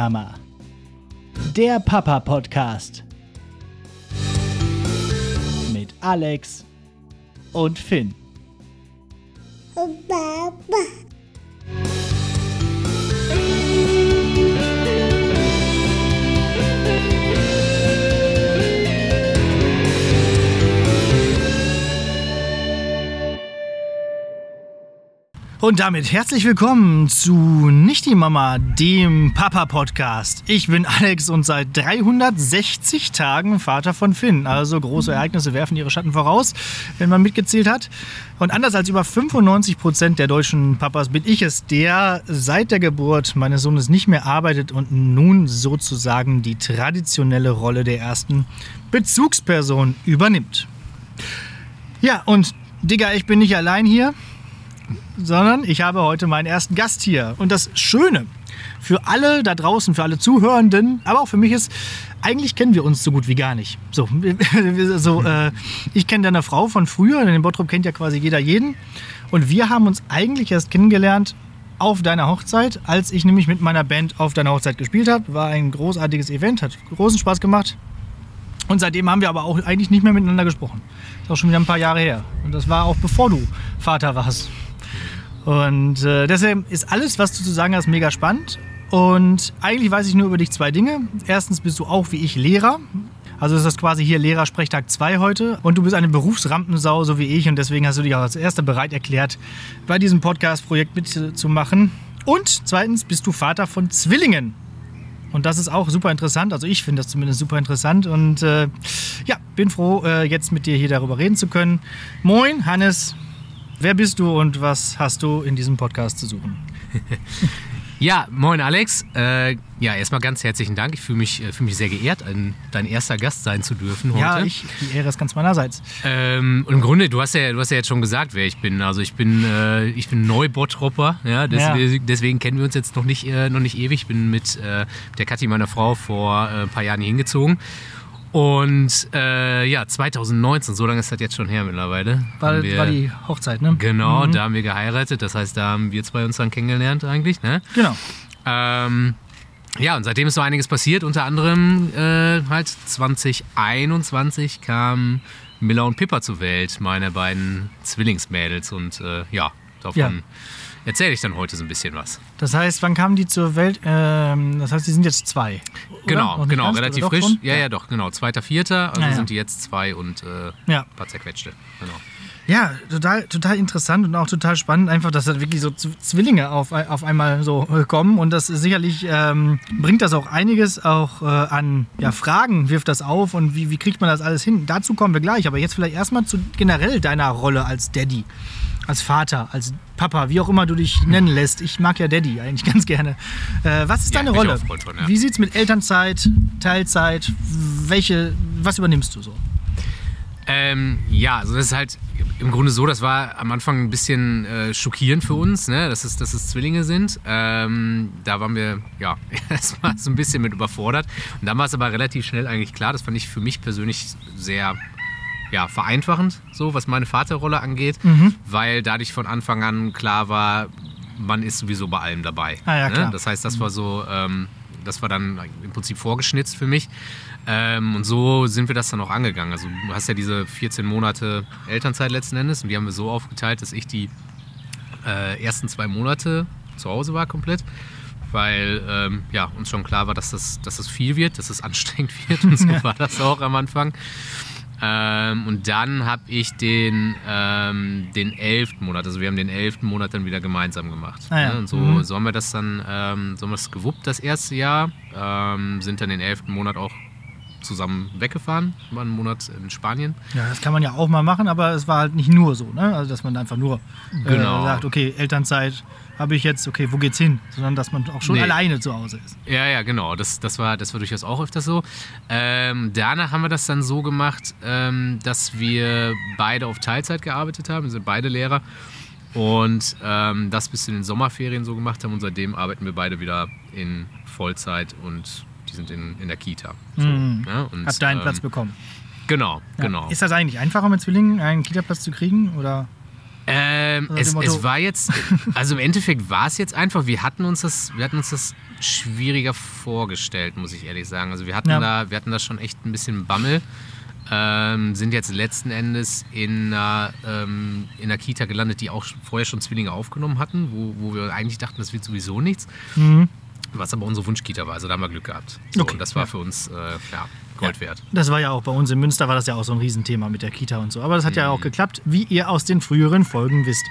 Mama. Der Papa Podcast. Mit Alex und Finn. Baba. Und damit herzlich willkommen zu Nicht die Mama, dem Papa-Podcast. Ich bin Alex und seit 360 Tagen Vater von Finn. Also große Ereignisse werfen ihre Schatten voraus, wenn man mitgezählt hat. Und anders als über 95 Prozent der deutschen Papas bin ich es, der seit der Geburt meines Sohnes nicht mehr arbeitet und nun sozusagen die traditionelle Rolle der ersten Bezugsperson übernimmt. Ja, und Digga, ich bin nicht allein hier sondern ich habe heute meinen ersten Gast hier. Und das Schöne für alle da draußen, für alle Zuhörenden, aber auch für mich ist, eigentlich kennen wir uns so gut wie gar nicht. So, so äh, ich kenne deine Frau von früher, denn in Bottrop kennt ja quasi jeder jeden. Und wir haben uns eigentlich erst kennengelernt auf deiner Hochzeit, als ich nämlich mit meiner Band auf deiner Hochzeit gespielt habe. War ein großartiges Event, hat großen Spaß gemacht. Und seitdem haben wir aber auch eigentlich nicht mehr miteinander gesprochen. Ist auch schon wieder ein paar Jahre her. Und das war auch bevor du Vater warst. Und äh, deshalb ist alles, was du zu sagen hast, mega spannend. Und eigentlich weiß ich nur über dich zwei Dinge. Erstens bist du auch wie ich Lehrer. Also ist das quasi hier Lehrersprechtag 2 heute. Und du bist eine Berufsrampensau, so wie ich. Und deswegen hast du dich auch als Erster bereit erklärt, bei diesem Podcast-Projekt mitzumachen. Und zweitens bist du Vater von Zwillingen. Und das ist auch super interessant. Also ich finde das zumindest super interessant. Und äh, ja, bin froh, äh, jetzt mit dir hier darüber reden zu können. Moin, Hannes. Wer bist du und was hast du in diesem Podcast zu suchen? Ja, moin Alex. Äh, ja, erstmal ganz herzlichen Dank. Ich fühle mich, äh, fühl mich sehr geehrt, ein, dein erster Gast sein zu dürfen heute. Ja, ich, die Ehre ist ganz meinerseits. Ähm, und im Grunde, du hast, ja, du hast ja jetzt schon gesagt, wer ich bin. Also ich bin, äh, ich bin Neubottropper. Ja, deswegen, ja. deswegen kennen wir uns jetzt noch nicht, äh, noch nicht ewig. Ich bin mit äh, der Kathi, meiner Frau, vor äh, ein paar Jahren hier hingezogen. Und äh, ja, 2019, so lange ist das jetzt schon her mittlerweile. War, wir, war die Hochzeit, ne? Genau, mhm. da haben wir geheiratet. Das heißt, da haben wir zwei uns dann kennengelernt eigentlich, ne? Genau. Ähm, ja, und seitdem ist so einiges passiert. Unter anderem äh, halt 2021 kamen Miller und Pippa zur Welt, meine beiden Zwillingsmädels. Und äh, ja, davon ja erzähle ich dann heute so ein bisschen was. Das heißt, wann kamen die zur Welt? Ähm, das heißt, die sind jetzt zwei. Genau, genau, erst, relativ frisch. Ja, ja, doch, genau. Zweiter, vierter, also ja, ja. sind die jetzt zwei und äh, ja. ein paar zerquetschte. Genau. Ja, total, total interessant und auch total spannend, einfach, dass da wirklich so Zwillinge auf, auf einmal so äh, kommen. Und das sicherlich ähm, bringt das auch einiges auch äh, an ja, Fragen, wirft das auf und wie, wie kriegt man das alles hin? Dazu kommen wir gleich, aber jetzt vielleicht erstmal zu generell deiner Rolle als Daddy als Vater, als Papa, wie auch immer du dich nennen lässt. Ich mag ja Daddy eigentlich ganz gerne. Äh, was ist ja, deine Rolle? Von, ja. Wie sieht es mit Elternzeit, Teilzeit, welche, was übernimmst du so? Ähm, ja, also das ist halt im Grunde so, das war am Anfang ein bisschen äh, schockierend für uns, ne? dass, es, dass es Zwillinge sind. Ähm, da waren wir ja erstmal so ein bisschen mit überfordert. Und dann war es aber relativ schnell eigentlich klar, das fand ich für mich persönlich sehr ja, vereinfachend, so was meine Vaterrolle angeht, mhm. weil dadurch von Anfang an klar war, man ist sowieso bei allem dabei. Ah, ja, ne? Das heißt, das war so, ähm, das war dann im Prinzip vorgeschnitzt für mich. Ähm, und so sind wir das dann auch angegangen. Also du hast ja diese 14 Monate Elternzeit letzten Endes und die haben wir so aufgeteilt, dass ich die äh, ersten zwei Monate zu Hause war komplett weil ähm, ja, uns schon klar war, dass das, dass das viel wird, dass es anstrengend wird und so war das auch am Anfang. Ähm, und dann habe ich den, ähm, den elften Monat, also wir haben den elften Monat dann wieder gemeinsam gemacht. Ah, ja. ne? Und so, mhm. so haben wir das dann, ähm, so haben wir das gewuppt das erste Jahr, ähm, sind dann den elften Monat auch zusammen weggefahren, war einen Monat in Spanien. Ja, das kann man ja auch mal machen, aber es war halt nicht nur so, ne? Also dass man einfach nur äh, genau. sagt, okay, Elternzeit habe ich jetzt, okay, wo geht's hin? Sondern dass man auch schon nee. alleine zu Hause ist. Ja, ja, genau. Das, das, war, das war durchaus auch öfters so. Ähm, danach haben wir das dann so gemacht, ähm, dass wir beide auf Teilzeit gearbeitet haben. Wir sind beide Lehrer. Und ähm, das bis in den Sommerferien so gemacht haben. Und seitdem arbeiten wir beide wieder in Vollzeit und die sind in, in der Kita. So, mhm. ja, und, Hat deinen Platz ähm, bekommen. Genau, ja. genau. Ist das eigentlich einfacher mit Zwillingen einen Kita-Platz zu kriegen? Oder? Ähm, dem es, es war jetzt, also im Endeffekt war es jetzt einfach, wir hatten uns das, wir hatten uns das schwieriger vorgestellt, muss ich ehrlich sagen. Also wir hatten Ja. da, wir hatten da schon echt ein bisschen Bammel. Ähm, sind jetzt letzten Endes in einer, ähm, in einer Kita gelandet, die auch vorher schon Zwillinge aufgenommen hatten, wo, wo wir eigentlich dachten, das wird sowieso nichts. Was aber unsere Wunschkita war, also da haben wir Glück gehabt. So, Okay, und das war ja. für uns äh, ja, Gold wert. Das war ja auch bei uns in Münster, war das ja auch so ein Riesenthema mit der Kita und so. Aber das hat ja Mhm. auch geklappt, wie ihr aus den früheren Folgen wisst.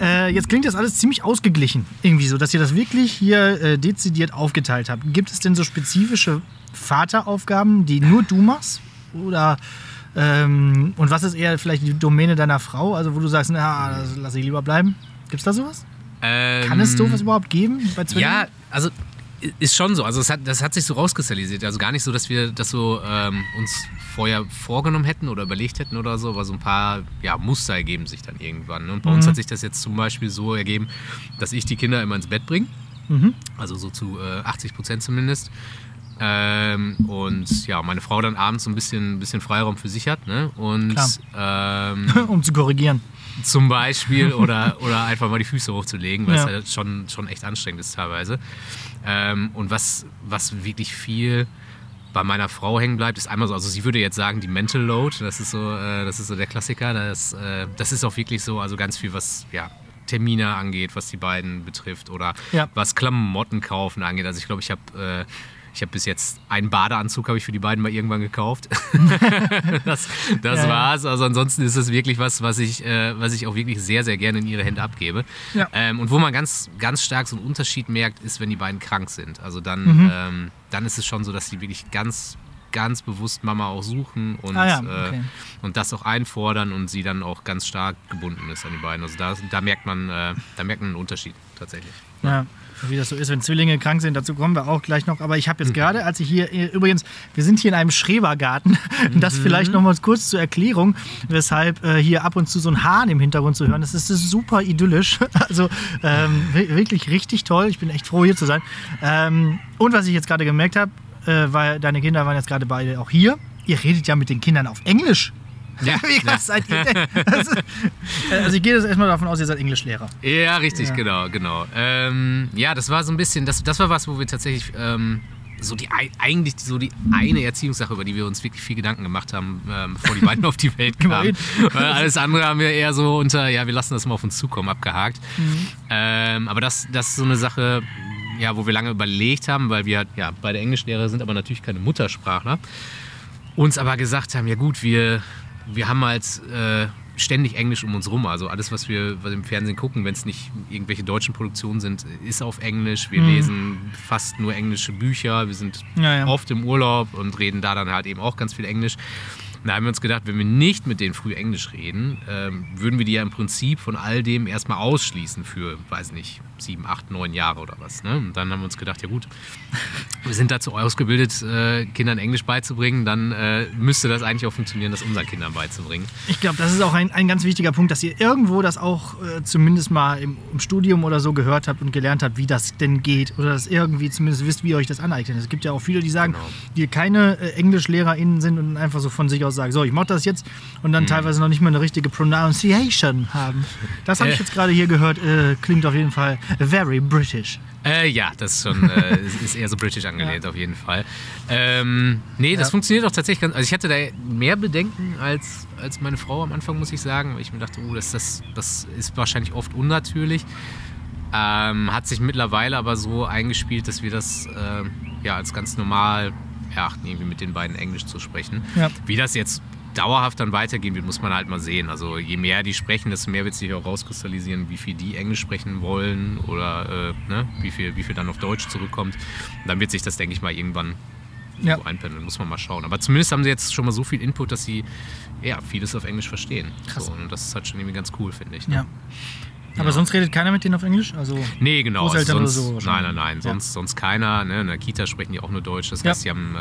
Äh, jetzt klingt das alles ziemlich ausgeglichen, irgendwie so, dass ihr das wirklich hier äh, dezidiert aufgeteilt habt. Gibt es denn so spezifische Vateraufgaben, die nur du machst? Oder ähm, und was ist eher vielleicht die Domäne deiner Frau? Also wo du sagst, na, das lasse ich lieber bleiben. Gibt es da sowas? Kann es sowas überhaupt geben bei Zwillingen? Ähm, Ja, also ist schon so. Also hat, das hat sich so rauskristallisiert. Also gar nicht so, dass wir das so ähm, uns vorher vorgenommen hätten oder überlegt hätten oder so, aber so ein paar ja, Muster ergeben sich dann irgendwann. Ne? Und bei uns hat sich das jetzt zum Beispiel so ergeben, dass ich die Kinder immer ins Bett bringe. Also so zu äh, 80 Prozent zumindest. Ähm, und ja, meine Frau dann abends so ein bisschen, bisschen Freiraum für sich hat. Ne? Und ähm, um zu korrigieren. zum Beispiel oder, oder einfach mal die Füße hochzulegen, weil Ja. es halt schon, schon echt anstrengend ist teilweise. Ähm, und was, was wirklich viel bei meiner Frau hängen bleibt, ist einmal so, also sie würde jetzt sagen, die Mental Load, das ist so, äh, das ist so der Klassiker, das, äh, das ist auch wirklich so, also ganz viel, was ja, Termine angeht, was die beiden betrifft oder Ja. was Klamotten kaufen angeht. Also ich glaube, ich habe äh, ich habe bis jetzt einen Badeanzug habe ich für die beiden mal irgendwann gekauft. das das Ja, war's. Also ansonsten ist es wirklich was, was ich, äh, was ich auch wirklich sehr, sehr gerne in ihre Hände abgebe. Ja. Ähm, und wo man ganz, ganz stark so einen Unterschied merkt, ist, wenn die beiden krank sind. Also dann, Mhm. ähm, dann ist es schon so, dass die wirklich ganz, ganz bewusst Mama auch suchen und, Ah ja, äh, okay. und das auch einfordern und sie dann auch ganz stark gebunden ist an die beiden. Also da, da merkt man, äh, da merkt man einen Unterschied tatsächlich. Ja, wie das so ist, wenn Zwillinge krank sind, dazu kommen wir auch gleich noch. Aber ich habe jetzt gerade, als ich hier, übrigens, wir sind hier in einem Schrebergarten, das vielleicht noch mal kurz zur Erklärung, weshalb äh, hier ab und zu so ein Hahn im Hintergrund zu hören ist. Das ist super idyllisch, also ähm, wi- wirklich richtig toll. Ich bin echt froh, hier zu sein. Ähm, und was ich jetzt gerade gemerkt habe, äh, weil deine Kinder waren jetzt gerade beide auch hier, ihr redet ja mit den Kindern auf Englisch. Ja, Wie krass seid ihr denn? Also, also ich gehe jetzt erstmal davon aus, ihr seid Englischlehrer. Ja, richtig, Ja. genau, genau. Ähm, ja, das war so ein bisschen, das, das war was, wo wir tatsächlich ähm, so die ei- eigentlich so die eine Erziehungssache, über die wir uns wirklich viel Gedanken gemacht haben, ähm, bevor die beiden auf die Welt kamen. Alles andere haben wir eher so unter, ja, wir lassen das mal auf uns zukommen, abgehakt. Ähm, aber das, das ist so eine Sache, ja, wo wir lange überlegt haben, weil wir ja beide Englischlehrer sind, aber natürlich keine Muttersprachler. Uns aber gesagt haben, ja gut, wir, wir haben halt äh, ständig Englisch um uns rum. Also alles, was wir was im Fernsehen gucken, wenn es nicht irgendwelche deutschen Produktionen sind, ist auf Englisch. Wir lesen fast nur englische Bücher. Wir sind Ja, ja. oft im Urlaub und reden da dann halt eben auch ganz viel Englisch. Da haben wir uns gedacht, wenn wir nicht mit denen früh Englisch reden, ähm, würden wir die ja im Prinzip von all dem erstmal ausschließen für, weiß nicht, sieben, acht, neun Jahre oder was. Ne? Und dann haben wir uns gedacht, ja gut, wir sind dazu ausgebildet, äh, Kindern Englisch beizubringen, dann äh, müsste das eigentlich auch funktionieren, das unseren Kindern beizubringen. Ich glaube, das ist auch ein, ein ganz wichtiger Punkt, dass ihr irgendwo das auch äh, zumindest mal im, im Studium oder so gehört habt und gelernt habt, wie das denn geht. Oder dass irgendwie zumindest wisst, wie ihr euch das aneignet. Es gibt ja auch viele, die sagen, Genau. die keine äh, EnglischlehrerInnen sind und einfach so von sich aus sagen, so, ich mache das jetzt und Mhm. dann teilweise noch nicht mal eine richtige Pronunciation haben. Das habe ich Äh. jetzt gerade hier gehört. Äh, klingt auf jeden Fall very British. Äh, ja, das ist schon äh, ist- eher so britisch angelehnt auf jeden Fall. Ähm, nee, das Ja. funktioniert auch tatsächlich ganz. Also ich hatte da mehr Bedenken als, als meine Frau am Anfang, muss ich sagen, weil ich mir dachte, oh, das, das, das ist wahrscheinlich oft unnatürlich. Ähm, hat sich mittlerweile aber so eingespielt, dass wir das ähm, ja als ganz normal erachten, irgendwie mit den beiden Englisch zu sprechen. Ja. Wie das jetzt dauerhaft dann weitergehen wird, muss man halt mal sehen. Also je mehr die sprechen, desto mehr wird sich auch rauskristallisieren, wie viel die Englisch sprechen wollen oder äh, ne, wie, viel, wie viel dann auf Deutsch zurückkommt. Und dann wird sich das, denke ich mal, irgendwann Ja. so einpendeln. Muss man mal schauen. Aber zumindest haben sie jetzt schon mal so viel Input, dass sie ja, vieles auf Englisch verstehen. Krass. So, und das ist halt schon irgendwie ganz cool, finde ich. Ne? Ja. Aber Ja. sonst redet keiner mit denen auf Englisch? Also Nee, genau. Also Großeltern oder sonst, so nein, nein, nein. Ja. Sonst, sonst keiner. Ne? In der Kita sprechen die auch nur Deutsch. Das Ja. heißt, die haben äh,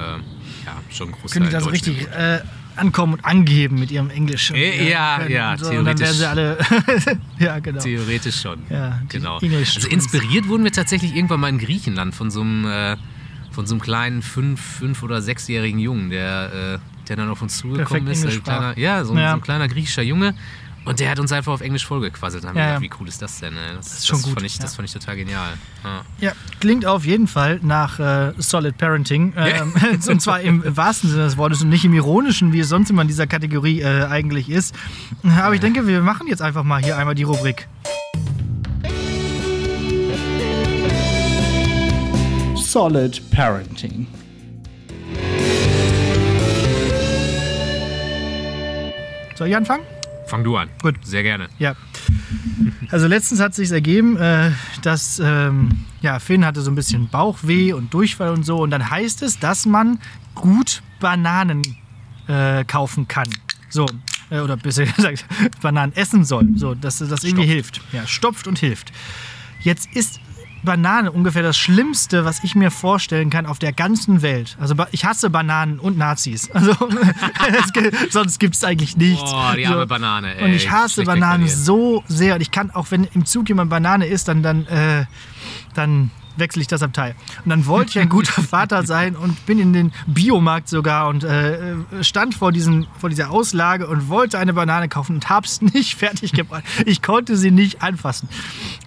ja, schon einen Großteil können die da so richtig äh, ankommen und angeben mit ihrem Englisch. Und, Äh, ja, können ja, und, so. und dann werden theoretisch. sie alle. ja, genau. Theoretisch schon. Ja, genau. English Also inspiriert wurden wir tatsächlich irgendwann mal in Griechenland von so einem, äh, von so einem kleinen fünf, fünf oder sechsjährigen Jungen, der, äh, der dann auf uns zugekommen Perfekt ist. Kleiner, ja, so Ja. so ein kleiner griechischer Junge. Und der hat uns einfach auf Englisch vollgequasselt. Dann haben Ja, wir ja. gedacht, wie cool ist das denn? Ey? Das, ist schon gut, Fand ich, Das ja. fand ich total genial. Ja. Ja, klingt auf jeden Fall nach äh, Solid Parenting. Ähm, und zwar im wahrsten Sinne des Wortes und nicht im ironischen, wie es sonst immer in dieser Kategorie äh, eigentlich ist. Aber ich denke, wir machen jetzt einfach mal hier einmal die Rubrik. Solid Parenting. Soll ich anfangen? Fang du an. Gut. Sehr gerne. Ja. Also letztens hat sich ergeben, äh, dass ähm, ja, Finn hatte so ein bisschen Bauchweh und Durchfall und so. Und dann heißt es, dass man gut Bananen äh, kaufen kann. So. Äh, oder besser gesagt, Bananen essen soll. So, dass das irgendwie Stopft. hilft. Ja, stopft und hilft. Jetzt ist Banane ungefähr das Schlimmste, was ich mir vorstellen kann auf der ganzen Welt. Also ich hasse Bananen und Nazis. Also gibt- sonst gibt es eigentlich nichts. Oh, die arme So. Banane, ey. Und ich hasse Bananen so sehr. Und ich kann auch, wenn im Zug jemand Banane isst, dann, dann, äh, dann wechsle ich das Abteil. Und dann wollte ich ein guter Vater sein und bin in den Biomarkt sogar und äh, stand vor, diesen, vor dieser Auslage und wollte eine Banane kaufen und hab's nicht fertig gebracht. Ich konnte sie nicht anfassen.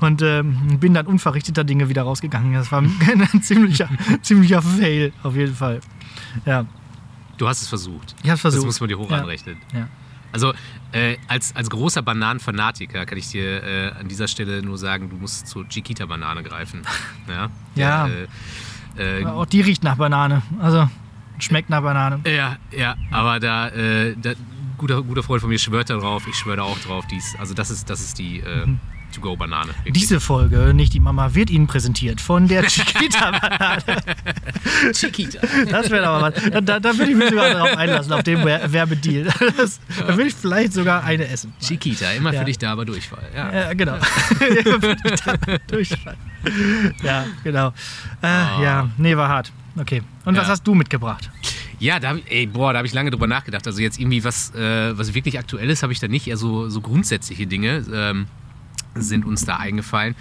Und ähm, bin dann unverrichteter Dinge wieder rausgegangen. Das war ein ziemlicher, ziemlicher Fail, auf jeden Fall. Ja, Du hast es versucht. ich hab's versucht. Das muss man dir hoch Ja. anrechnen. Ja. Also äh, als, als großer Bananenfanatiker kann ich dir äh, an dieser Stelle nur sagen, du musst zur Chiquita-Banane greifen. Ja. Ja. Äh, äh, Auch die riecht nach Banane. Also schmeckt nach Banane. ja, ja, aber da, äh, da guter, guter Freund von mir schwört da drauf, ich schwöre da auch drauf. Dies, also das ist, das ist die äh, To-Go-Banane. Diese Folge, nicht die Mama, wird Ihnen präsentiert von der Chiquita-Banane. Chiquita. Das wäre aber was. Da, da, da würde ich mich sogar darauf einlassen, auf dem Wer- Werbedeal. Das, da will ich vielleicht sogar eine essen. Chiquita, immer Ja. für dich da, aber Durchfall. Ja. Ja, genau. Durchfall. Ja, genau. Äh, Ah. Ja, nee, war hart. Okay. Und was hast du mitgebracht? Ja, da ey, boah, da habe ich lange drüber nachgedacht. Also jetzt irgendwie was, äh, was wirklich aktuell ist, habe ich da nicht. Eher so, so grundsätzliche Dinge ähm, sind uns da eingefallen,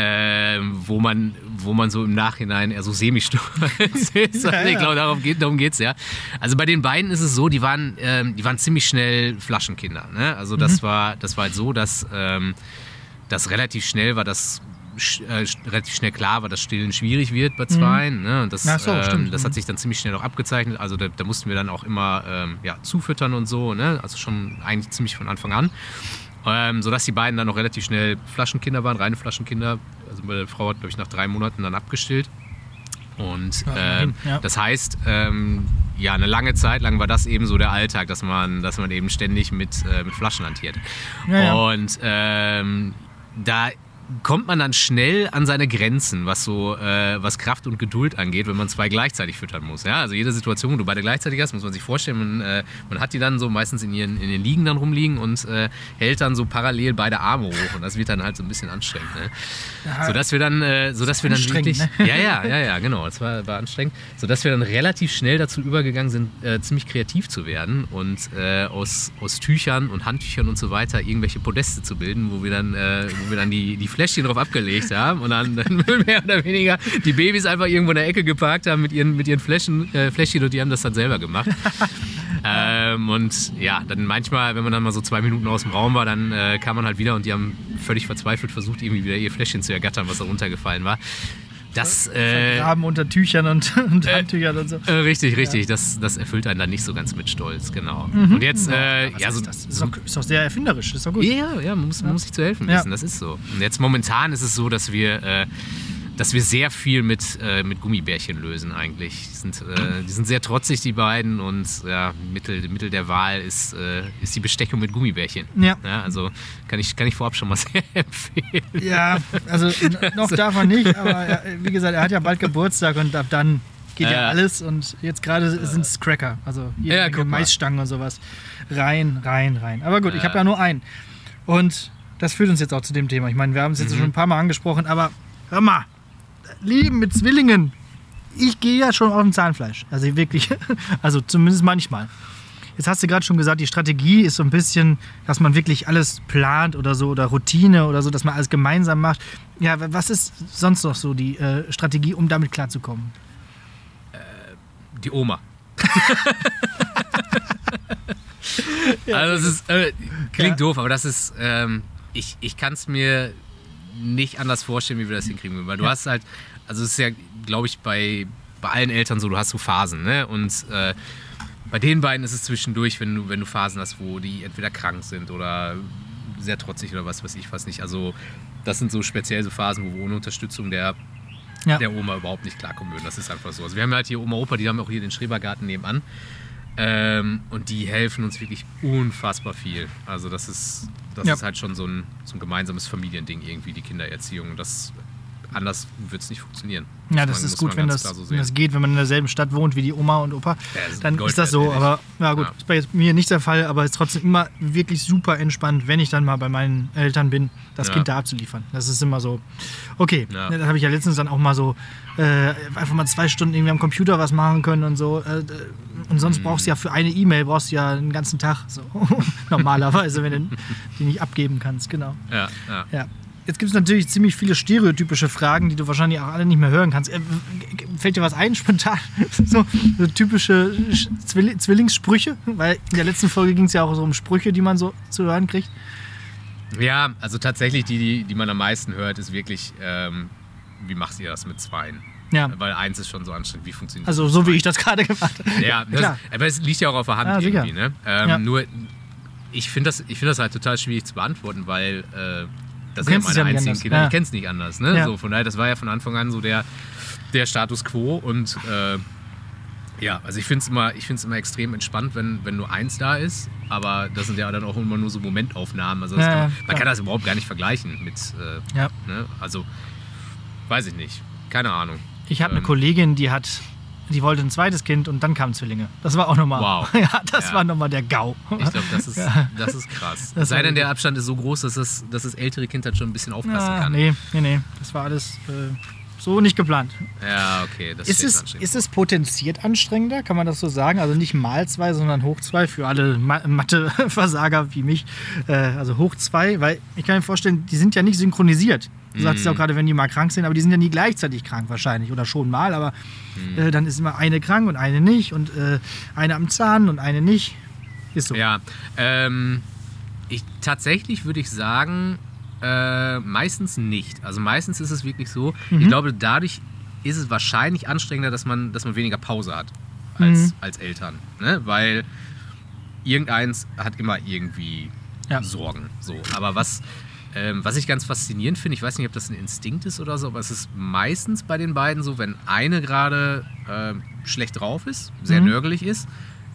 ähm, wo, man, wo man so im Nachhinein eher so semi-stolz ist. Also Ja, ich ja. glaube, darum, geht, darum geht's ja. Also bei den beiden ist es so, die waren, ähm, die waren ziemlich schnell Flaschenkinder. Ne? Also das, war, das war halt so, dass ähm, das relativ schnell war, dass äh, relativ schnell klar war, dass Stillen schwierig wird bei Zweien. Ne? Und das, so, ähm, das Mhm. hat sich dann ziemlich schnell auch abgezeichnet. Also da, da mussten wir dann auch immer ähm, ja, zufüttern und so. Ne? Also schon eigentlich ziemlich von Anfang an. Ähm, sodass die beiden dann auch relativ schnell Flaschenkinder waren, reine Flaschenkinder. Also meine Frau hat, glaube ich, nach drei Monaten dann abgestillt. Und immerhin, ja. das heißt, ähm, ja, eine lange Zeit lang war das eben so der Alltag, dass man, dass man eben ständig mit, äh, mit Flaschen hantiert. Ja, ja. Und ähm, da kommt man dann schnell an seine Grenzen, was so äh, was Kraft und Geduld angeht, wenn man zwei gleichzeitig füttern muss. Ja? Also jede Situation, wo du beide gleichzeitig hast, muss man sich vorstellen, man, äh, man hat die dann so meistens in, ihren, in den Liegen dann rumliegen und äh, hält dann so parallel beide Arme hoch und das wird dann halt so ein bisschen anstrengend. Ne? Sodass wir dann, äh, sodass wir dann wirklich, ne? ja, ja, ja, ja, genau, das war, war anstrengend, sodass wir dann relativ schnell dazu übergegangen sind, äh, ziemlich kreativ zu werden und äh, aus, aus Tüchern und Handtüchern und so weiter irgendwelche Podeste zu bilden, wo wir dann, äh, wo wir dann die, die Fläschchen drauf abgelegt haben und dann, dann mehr oder weniger die Babys einfach irgendwo in der Ecke geparkt haben mit ihren, mit ihren Fläschchen, äh, Fläschchen und die haben das dann selber gemacht. ähm, und ja, dann manchmal, wenn man dann mal so zwei Minuten aus dem Raum war, dann äh, kam man halt wieder und die haben völlig verzweifelt versucht, irgendwie wieder ihr Fläschchen zu ergattern, was da runtergefallen war. Das, äh, Graben unter Tüchern und, und Handtüchern und so. äh, richtig, richtig. Das, das erfüllt einen dann nicht so ganz mit Stolz, genau. Und jetzt, äh, Was ja, so, ist das? Ist doch, ist doch sehr erfinderisch, ist doch gut. ja, ja, man muss, man muss sich zu helfen Ja. wissen, das ist so. Und jetzt momentan ist es so, dass wir, äh, dass wir sehr viel mit, äh, mit Gummibärchen lösen eigentlich. Die sind, äh, die sind sehr trotzig, die beiden, und ja, Mittel, Mittel der Wahl ist, äh, ist die Bestechung mit Gummibärchen. Ja. also kann ich, kann ich vorab schon mal sehr empfehlen. Ja, also noch darf er nicht, aber er, wie gesagt, er hat ja bald Geburtstag und ab dann geht ja, Ja. alles und jetzt gerade sind es Cracker, also Ja, guck mal. Maisstangen und sowas. Rein, rein, rein. Aber gut, ich Ja. habe ja nur einen. Und das führt uns jetzt auch zu dem Thema. Ich meine, wir haben es jetzt Mhm. schon ein paar Mal angesprochen, aber hör mal, Lieben mit Zwillingen. Ich gehe ja schon auf dem Zahnfleisch. Also wirklich, also zumindest manchmal. Jetzt hast du gerade schon gesagt, die Strategie ist so ein bisschen, dass man wirklich alles plant oder so oder Routine oder so, dass man alles gemeinsam macht. Ja, wa- was ist sonst noch so die äh, Strategie, um damit klarzukommen? Die Oma. Also es ist, äh, Klingt doof, aber das ist, ähm, ich, ich kann es mir nicht anders vorstellen, wie wir das hinkriegen. Weil du Ja. hast halt, also es ist ja, glaube ich, bei, bei allen Eltern so, du hast so Phasen, ne? Und äh, bei den beiden ist es zwischendurch, wenn du, wenn du Phasen hast, wo die entweder krank sind oder sehr trotzig oder was weiß ich was nicht. Also das sind so speziell so Phasen, wo wir ohne Unterstützung der, Ja. der Oma überhaupt nicht klarkommen würden. Das ist einfach so. Also wir haben halt hier Oma, Opa, die haben auch hier den Schrebergarten nebenan. Ähm, und die helfen uns wirklich unfassbar viel. Also das ist, das Ja. ist halt schon so ein, so ein gemeinsames Familiending irgendwie, die Kindererziehung. Das, anders wird es nicht funktionieren. Ja, das man- ist gut, wenn das, so wenn das geht, wenn man in derselben Stadt wohnt wie die Oma und Opa. Ja, ist dann Gold ist das so. Aber ja gut, Ja. ist bei jetzt mir nicht der Fall, aber es ist trotzdem immer wirklich super entspannt, wenn ich dann mal bei meinen Eltern bin, das Ja. Kind da abzuliefern. Das ist immer so. Okay, Ja. das habe ich ja letztens dann auch mal so äh, einfach mal zwei Stunden irgendwie am Computer was machen können und so. Äh, und Mhm. sonst brauchst du ja für eine E-Mail brauchst du ja einen ganzen Tag. So. Normalerweise, wenn du die nicht abgeben kannst, genau. Ja, ja. Ja. Jetzt gibt es natürlich ziemlich viele stereotypische Fragen, die du wahrscheinlich auch alle nicht mehr hören kannst. Äh, Fällt dir was ein, spontan? so, so typische Sch- Zwill Zwillingssprüche? Weil in der letzten Folge ging es ja auch so um Sprüche, die man so zu hören kriegt. ja, also tatsächlich die, die, die man am meisten hört, ist wirklich, ähm, wie macht ihr das mit Zweien? Ja. Weil eins ist schon so anstrengend. Wie funktioniert Also das so mit wie ich das gerade gemacht habe. Ja, das, klar. aber es liegt ja auch auf der Hand Ja, irgendwie. Ne? Ähm, Ja. Nur, ich finde das, ich find das halt total schwierig zu beantworten, weil äh, das sind ja meine einzigen anders. Kinder. Ja. Ich kenne es nicht anders. Ne? Ja. So, von daher, das war ja von Anfang an so der, der Status quo. Und äh, ja, also ich finde es immer, ich find's immer extrem entspannt, wenn, wenn nur eins da ist. Aber das sind ja dann auch immer nur so Momentaufnahmen. Also Ja, kann man, kann das überhaupt gar nicht vergleichen mit, äh, Ja. ne? also weiß ich nicht. Keine Ahnung. Ich habe eine Ähm, Kollegin, die hat, die wollte ein zweites Kind und dann kamen Zwillinge. Das war auch nochmal. Wow. Ja, das Ja. war nochmal der GAU. Ich glaube, das ist, Ja. das ist krass. Das Es sei denn, der Abstand ist so groß, dass das, dass das ältere Kind halt schon ein bisschen aufpassen Ja, kann. nee, nee, nee. Das war alles äh, so nicht geplant. Ja, okay. Das Ist es, ist es potenziert anstrengender, kann man das so sagen? Also nicht mal zwei, sondern hoch zwei für alle Ma Mathe-Versager wie mich. Äh, also hoch zwei, weil ich kann mir vorstellen, die sind ja nicht synchronisiert. Du sagst ja auch gerade, wenn die mal krank sind, aber die sind ja nie gleichzeitig krank wahrscheinlich oder schon mal, aber äh, dann ist immer eine krank und eine nicht und äh, eine am Zahn und eine nicht. Ist so. Ja, ähm, ich, tatsächlich würde ich sagen, äh, meistens nicht. Also meistens ist es wirklich so, Mhm. ich glaube, dadurch ist es wahrscheinlich anstrengender, dass man, dass man weniger Pause hat als, Mhm. als Eltern. Ne? Weil irgendeins hat immer irgendwie Ja. Sorgen. So. Aber was, ähm, was ich ganz faszinierend finde, ich weiß nicht, ob das ein Instinkt ist oder so, aber es ist meistens bei den beiden so, wenn eine gerade ähm, schlecht drauf ist, sehr Mhm. nörgelig ist,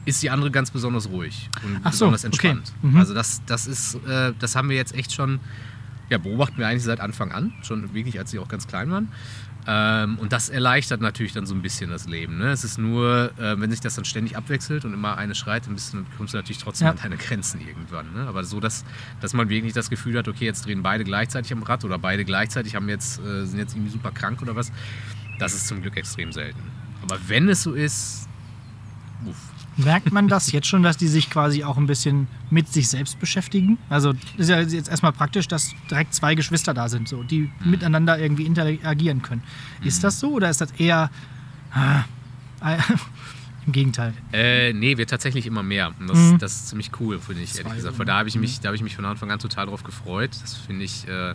ist die andere ganz besonders ruhig und Ach so, besonders okay. entspannt. Mhm. Also das, das ist, äh, das haben wir jetzt echt schon, ja, beobachten wir eigentlich seit Anfang an, schon wirklich, als sie auch ganz klein waren. Ähm, und das erleichtert natürlich dann so ein bisschen das Leben. Ne? Es ist nur, äh, wenn sich das dann ständig abwechselt und immer eine schreit, du, dann kommst du natürlich trotzdem Ja. an deine Grenzen irgendwann. Ne? Aber so, dass, dass man wirklich das Gefühl hat, okay, jetzt drehen beide gleichzeitig am Rad oder beide gleichzeitig haben jetzt, äh, sind jetzt irgendwie super krank oder was, das ist zum Glück extrem selten. Aber wenn es so ist, uff. Merkt man das jetzt schon, dass die sich quasi auch ein bisschen mit sich selbst beschäftigen? Also ist ja jetzt erstmal praktisch, dass direkt zwei Geschwister da sind, so, die Mhm. miteinander irgendwie interagieren können. Ist das so oder ist das eher ah, äh, im Gegenteil? Äh, nee, wird tatsächlich immer mehr. Das, Mhm. das ist ziemlich cool, finde ich, ehrlich Zwei, gesagt. ne? da habe ich, Mhm. mich, da hab ich mich von Anfang an total drauf gefreut. Das finde ich, äh,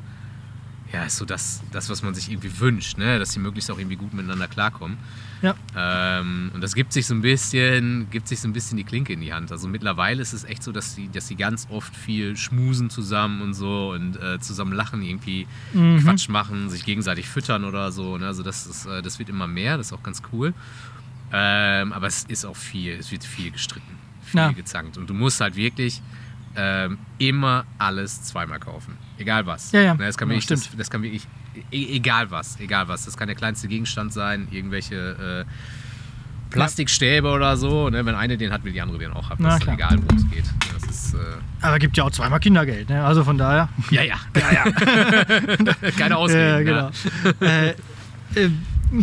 ja, ist so das, das, was man sich irgendwie wünscht, ne? dass die möglichst auch irgendwie gut miteinander klarkommen. Ja. Ähm, und das gibt sich so ein bisschen, gibt sich so ein bisschen die Klinke in die Hand. Also mittlerweile ist es echt so, dass die, dass die ganz oft viel schmusen zusammen und so und äh, zusammen lachen, irgendwie Mhm. Quatsch machen, sich gegenseitig füttern oder so. Ne? Also das ist, äh, das wird immer mehr, das ist auch ganz cool. Ähm, aber es ist auch viel, es wird viel gestritten, viel Ja. gezankt. Und du musst halt wirklich ähm, immer alles zweimal kaufen. Egal was. Ja, ja. Ne, Das kann Ja, wirklich, das, stimmt. das kann wirklich, egal was, egal was. Das kann der kleinste Gegenstand sein, irgendwelche äh, Plastikstäbe oder so. Ne? Wenn eine den hat, will die andere den auch haben. Das ist egal, worum es geht. Das ist, äh, Aber gibt ja auch zweimal Kindergeld, ne? Also von daher. ja, ja, ja, ja. Keine Ausreden. Ja, ne? genau. äh, äh,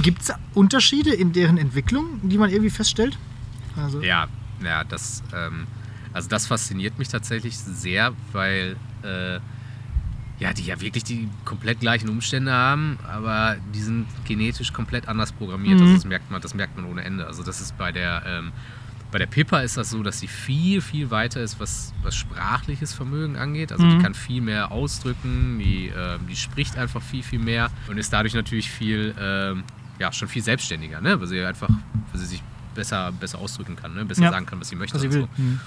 Gibt es Unterschiede in deren Entwicklung, die man irgendwie feststellt? Also, Ja, ja, das, ähm, also das fasziniert mich tatsächlich sehr, weil äh, ja, die ja wirklich die komplett gleichen Umstände haben, aber die sind genetisch komplett anders programmiert. Mhm. Also das merkt man, das merkt man ohne Ende. Also das ist bei der ähm, Bei der Pippa ist das so, dass sie viel, viel weiter ist, was, was sprachliches Vermögen angeht. Also Mhm. die kann viel mehr ausdrücken, die, äh, die spricht einfach viel, viel mehr und ist dadurch natürlich viel, ähm, ja, schon viel selbstständiger, ne? weil sie einfach, weil sie sich besser, besser ausdrücken kann, ne? besser Ja. sagen kann, was sie möchte. Was sie. So. Mhm.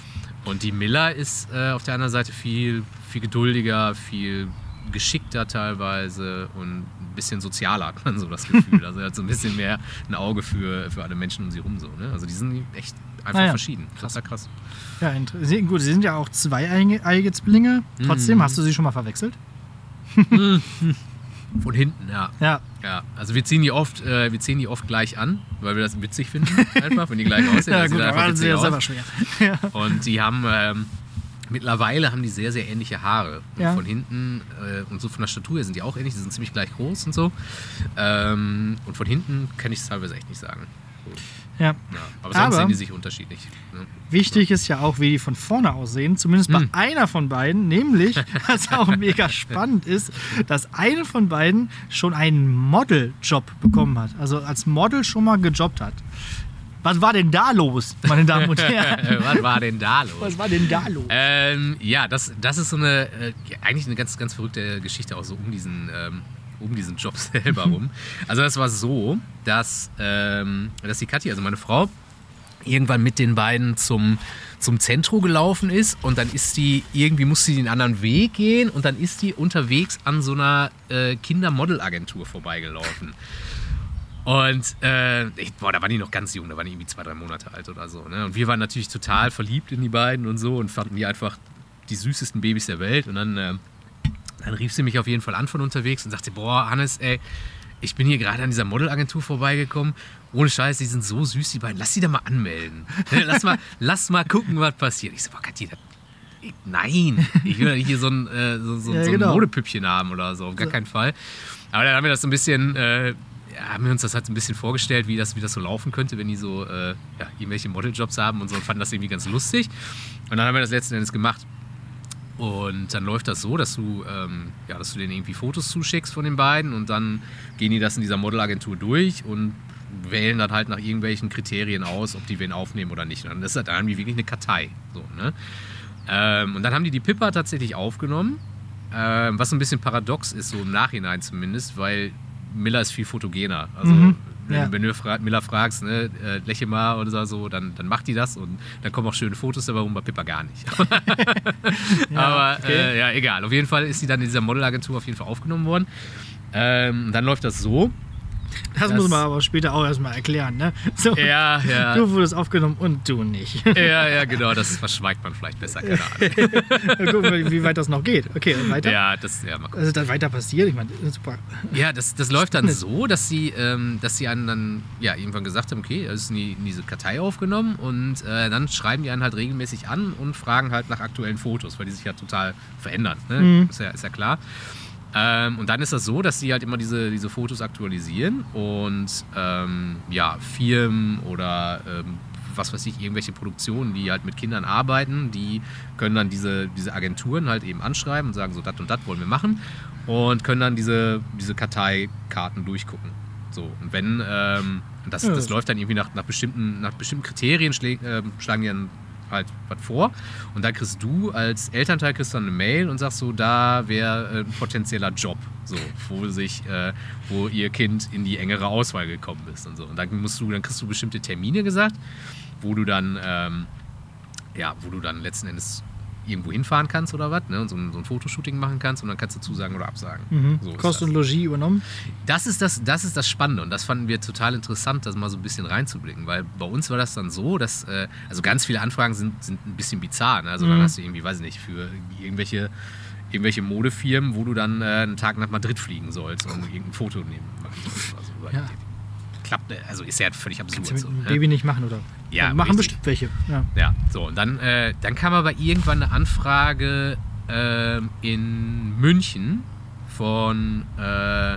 Und die Miller ist äh, auf der anderen Seite viel, viel geduldiger, viel geschickter teilweise und ein bisschen sozialer hat man so das Gefühl. Also er hat so ein bisschen mehr ein Auge für, für alle Menschen um sie rum so. Ne? Also die sind echt einfach Ah ja. verschieden. Krass. Ja, inter- sie- gut, sie sind ja auch zweieige Zwillinge. Trotzdem, Mhm. hast du sie schon mal verwechselt? Von hinten, ja. Ja. ja. Also wir ziehen die oft, äh, wir ziehen die oft gleich an, weil wir das witzig finden, einfach, wenn die gleich aussehen. Ja, gut, einfach aber sie ja selber schwer. Ja. Und die haben ähm, mittlerweile haben die sehr, sehr ähnliche Haare. Ja. Von hinten äh, und so von der Statur her sind die auch ähnlich, die sind ziemlich gleich groß und so. Ähm, und von hinten kann ich es teilweise echt nicht sagen. ja. Ja, aber sonst Aber- sehen die sich unterschiedlich. Ne? Wichtig ist ja auch, wie die von vorne aussehen. Zumindest bei Hm. einer von beiden. Nämlich, was auch mega spannend ist, dass eine von beiden schon einen Modeljob bekommen hat. Also als Model schon mal gejobbt hat. Was war denn da los, meine Damen und Herren? Was war denn da los? Was war denn da los? Ähm, ja, das, das ist so eine, äh, eigentlich eine ganz, ganz verrückte Geschichte auch so um diesen, ähm, um diesen Job selber rum. Also das war so, dass, ähm, dass die Kathi, also meine Frau, irgendwann mit den beiden zum, zum Zentrum gelaufen ist und dann ist die, irgendwie musste die einen anderen Weg gehen und dann ist die unterwegs an so einer äh, Kindermodelagentur vorbeigelaufen. Und äh, ich, boah, da waren die noch ganz jung, da waren die irgendwie zwei, drei Monate alt oder so. Ne? Und wir waren natürlich total verliebt in die beiden und so und fanden die einfach die süßesten Babys der Welt. Und dann, äh, dann rief sie mich auf jeden Fall an von unterwegs und sagte, boah, Hannes, ey, ich bin hier gerade an dieser Modelagentur vorbeigekommen. Ohne Scheiß, die sind so süß, die beiden. Lass sie da mal anmelden. Ne? Lass mal, lass mal gucken, was passiert. Ich so, boah, Kathi, das ich- Nein, ich will nicht hier so ein, äh, so, so, Ja, so ein genau. Modepüppchen haben oder so, auf gar keinen Fall. Aber dann haben wir das so ein bisschen, äh, ja, haben wir uns das halt so ein bisschen vorgestellt, wie das, wie das so laufen könnte, wenn die so äh, ja, irgendwelche Modeljobs haben und so und fanden das irgendwie ganz lustig. Und dann haben wir das letzten Endes gemacht. Und dann läuft das so, dass du, ähm, ja, dass du denen irgendwie Fotos zuschickst von den beiden und dann gehen die das in dieser Modelagentur durch und wählen dann halt nach irgendwelchen Kriterien aus, ob die wen aufnehmen oder nicht. Und dann ist das irgendwie wirklich eine Kartei. So, ne? ähm, und dann haben die die Pippa tatsächlich aufgenommen, ähm, was ein bisschen paradox ist, so im Nachhinein zumindest, weil Miller ist viel fotogener. Also Mhm, ja. wenn du Miller fragst, ne, äh, lächle mal oder so, dann, dann macht die das und dann kommen auch schöne Fotos dabei rum, bei Pippa gar nicht. Aber okay. äh, ja, egal. Auf jeden Fall ist sie dann in dieser Modelagentur auf jeden Fall aufgenommen worden. Ähm, dann läuft das so. Das, das- muss man aber später auch erstmal erklären. Ne? So, Ja, ja. Du wurdest aufgenommen und du nicht. Ja, ja, genau, das verschweigt man vielleicht besser, keine Ahnung. Gucken wir, wie weit das noch geht. Okay, weiter? Ja, das, ja, mal gucken. Ist dann weiter passiert? Ich meine, super. Ja, das, das läuft dann so, dass sie, ähm, dass sie einen dann ja, irgendwann gesagt haben, okay, er ist in, in diese Kartei aufgenommen und äh, dann schreiben die einen halt regelmäßig an und fragen halt nach aktuellen Fotos, weil die sich ja total verändern. Ne? Mhm. Ist, ja, ist ja klar. Ähm, und dann ist das so, dass sie halt immer diese, diese Fotos aktualisieren und ähm, ja, Firmen oder ähm, was weiß ich, irgendwelche Produktionen, die halt mit Kindern arbeiten, die können dann diese, diese Agenturen halt eben anschreiben und sagen, so das und das wollen wir machen und können dann diese, diese Karteikarten durchgucken. So, und wenn, ähm, das, das läuft dann irgendwie nach, nach, bestimmten, nach bestimmten Kriterien, schläg, äh, schlagen die dann halt was vor. Und dann kriegst du als Elternteil kriegst dann eine Mail und sagst so, da wäre ein potenzieller Job, so, wo sich, äh, wo ihr Kind in die engere Auswahl gekommen ist und so. Und dann musst du, dann kriegst du bestimmte Termine gesagt, wo du dann, ähm, ja, wo du dann letzten Endes irgendwo hinfahren kannst oder was, ne, und so ein, so ein Fotoshooting machen kannst und dann kannst du zusagen oder absagen. Mhm. So Kost und Logis übernommen. Das ist das, das ist das Spannende und das fanden wir total interessant, das mal so ein bisschen reinzublicken, weil bei uns war das dann so, dass, äh, also ganz viele Anfragen sind, sind ein bisschen bizarr. Ne? Also dann Mhm. hast du irgendwie, weiß ich nicht, für irgendwelche, irgendwelche Modefirmen, wo du dann äh, einen Tag nach Madrid fliegen sollst und irgendein Foto nehmen. Also, Ja. Klappt, äh, also ist ja völlig absurd. Kannst du mit So, dem ne? Baby nicht machen, oder? Ja, Machen richtig. bestimmt welche. Ja. Ja, so, und dann, äh, dann kam aber irgendwann eine Anfrage ähm, in München von äh,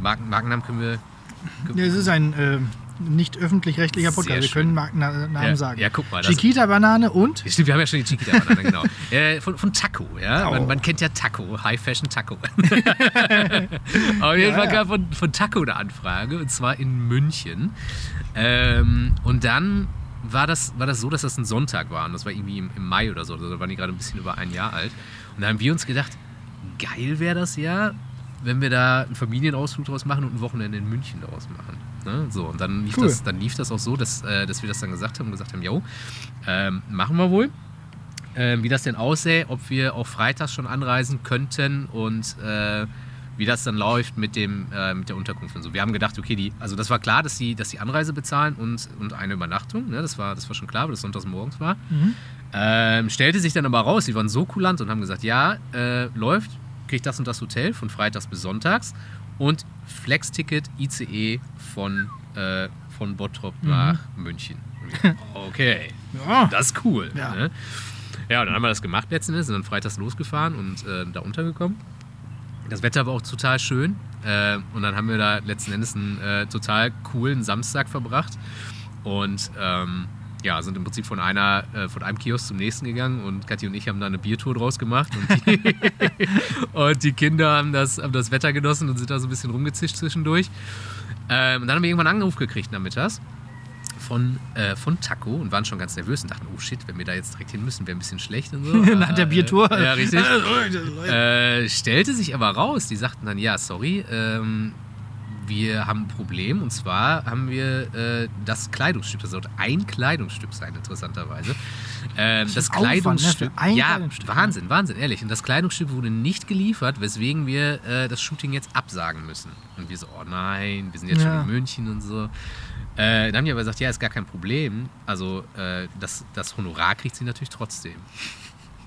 Marken, Markennamen können wir. Ja, es ist ein äh, nicht öffentlich-rechtlicher Podcast. Sehr Wir können Markennamen ja, sagen. Ja, guck mal. Das, Chiquita Banane und Stimmt, wir haben ja schon die Chiquita-Banane, genau. Äh, von, von Taco, ja. Oh. Man, man kennt ja Taco, High Fashion Taco. Auf jeden Fall kam von, von Taco eine Anfrage, und zwar in München. Ähm, und dann war das, war das so, dass das ein Sonntag war. Und das war irgendwie im, im Mai oder so. Da waren die gerade ein bisschen über ein Jahr alt. Und da haben wir uns gedacht, geil wäre das ja, wenn wir da einen Familienausflug draus machen und ein Wochenende in München daraus machen. Ne? So, und dann lief, Cool. das, dann lief das auch so, dass, äh, dass wir das dann gesagt haben und gesagt haben, jo, ähm, machen wir wohl. Ähm, wie das denn aussähe, ob wir auch freitags schon anreisen könnten und äh, wie das dann läuft mit, dem, äh, mit der Unterkunft und so. Wir haben gedacht, okay, die, also das war klar, dass sie dass die Anreise bezahlen und, und eine Übernachtung. Ne? Das, war, das war schon klar, weil das sonntags morgens war. Ähm, stellte sich dann aber raus, die waren so kulant und haben gesagt, ja, äh, kriegt das und das Hotel von freitags bis sonntags und Flex-Ticket ICE von, äh, von Bottrop nach München. Okay, Ja. das ist cool. Ja. Ne? ja, und dann haben wir das gemacht letzten Endes, sind dann freitags losgefahren und äh, da untergekommen. Das Wetter war auch total schön. Äh, und dann haben wir da letzten Endes einen äh, total coolen Samstag verbracht. Und ähm, ja, sind im Prinzip von, einer, äh, von einem Kiosk zum nächsten gegangen und Kathi und ich haben da eine Biertour draus gemacht. Und die, und die Kinder haben das, haben das Wetter genossen und sind da so ein bisschen rumgezischt zwischendurch. Ähm, und dann haben wir irgendwann einen Anruf gekriegt nachmittags von, äh, von Taco und waren schon ganz nervös und dachten, oh shit, wenn wir da jetzt direkt hin müssen, wäre ein bisschen schlecht und so. Nach der Äh, Biertour. Ja, richtig. Äh, Äh, stellte sich aber raus, die sagten dann, ja, sorry, ähm, wir haben ein Problem und zwar haben wir äh, das Kleidungsstück, das sollte ein Kleidungsstück sein, interessanterweise. Ähm, Das das ist Aufwand, ne, Kleidungsstück, ja, Kleidungsstück. Wahnsinn, Wahnsinn, ehrlich. Und das Kleidungsstück wurde nicht geliefert, weswegen wir äh, das Shooting jetzt absagen müssen. Und wir so, oh nein, wir sind jetzt Ja. schon in München und so. Äh, dann haben die aber gesagt, ja, ist gar kein Problem. Also äh, das, das Honorar kriegt sie natürlich trotzdem.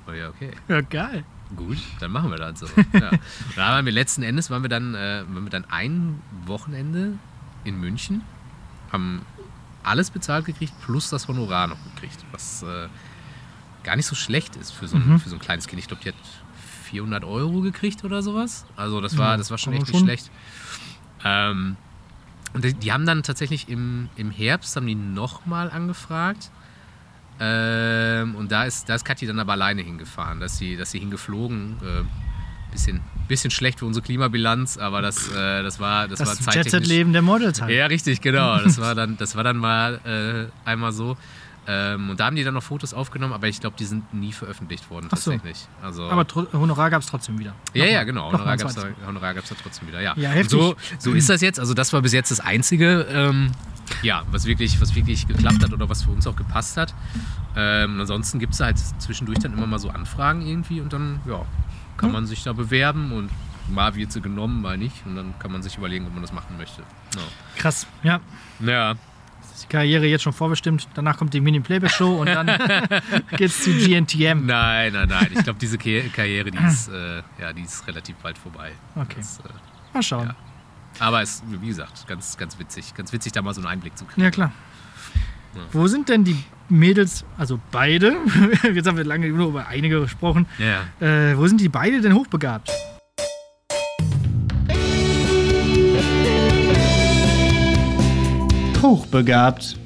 Oh ja, okay. ja, geil. Gut, dann machen wir das so. Ja. Da waren wir letzten Endes, waren wir dann, äh, waren wir dann ein Wochenende in München, haben alles bezahlt gekriegt, plus das Honorar noch gekriegt, was äh, gar nicht so schlecht ist für so ein, Mhm. für so ein kleines Kind. Ich glaube, die hat 400 Euro gekriegt oder sowas. Also das war, Ja, das war schon echt nicht schon. schlecht. Ähm, und die, die haben dann tatsächlich im, im Herbst haben die nochmal angefragt. Ähm, und da ist, da ist Kathi dann aber alleine hingefahren. Da ist sie, da ist sie hingeflogen. Äh, bisschen, bisschen schlecht für unsere Klimabilanz, aber das, äh, das war, das, war Das zeittechnisch. Jet-Set-Leben der Models halt. Ja, richtig, genau. Das war dann, das war dann mal äh, einmal so. Ähm, und da haben die dann noch Fotos aufgenommen, aber ich glaube, die sind nie veröffentlicht worden Ach so. tatsächlich. Also, Aber Honorar gab es trotzdem wieder. ja, ja, genau. Honorar gab es da, trotzdem wieder, ja. Ja, so, so ist das jetzt. Also das war bis jetzt das Einzige, ähm, ja, was wirklich, was wirklich geklappt hat oder was für uns auch gepasst hat. Ähm, ansonsten gibt es halt zwischendurch dann immer mal so Anfragen irgendwie und dann, ja, kann Hm. man sich da bewerben und mal wird sie genommen, mal nicht. Und dann kann man sich überlegen, ob man das machen möchte. Ja. Krass, ja. Ja, Ist die Karriere jetzt schon vorbestimmt. Danach kommt die Mini-Playback-Show und dann geht's zu GNTM. nein, nein, nein. Ich glaube, diese Karriere, die ist, äh, ja, die ist relativ bald vorbei. Okay, Das, äh, mal schauen. ja. Aber es ist, wie gesagt, ganz, ganz witzig. Ganz witzig, da mal so einen Einblick zu kriegen. Ja, klar. Wo sind denn die Mädels, also beide, jetzt haben wir lange nur über einige gesprochen, Ja. äh, wo sind die beide denn hochbegabt? Hochbegabt.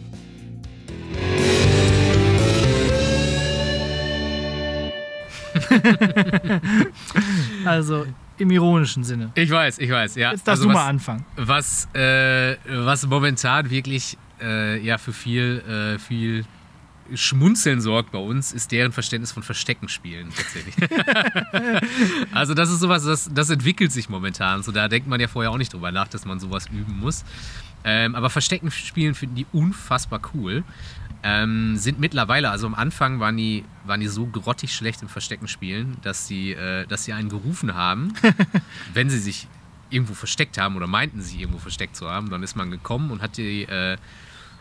also im ironischen Sinne. Ich weiß, ich weiß, ja. Jetzt darfst Also du was, mal anfangen. Was, äh, was momentan wirklich äh, ja, für viel, äh, viel Schmunzeln sorgt bei uns, ist deren Verständnis von Verstecken spielen tatsächlich. also das ist sowas, das, das entwickelt sich momentan. So, da denkt man ja vorher auch nicht drüber nach, dass man sowas üben muss. Ähm, aber Verstecken spielen finden die unfassbar cool. Ähm, sind mittlerweile, also am Anfang waren die, waren die so grottig schlecht im Verstecken spielen, dass sie, äh, dass sie einen gerufen haben, wenn sie sich irgendwo versteckt haben oder meinten, sie irgendwo versteckt zu haben, dann ist man gekommen und hat die, äh,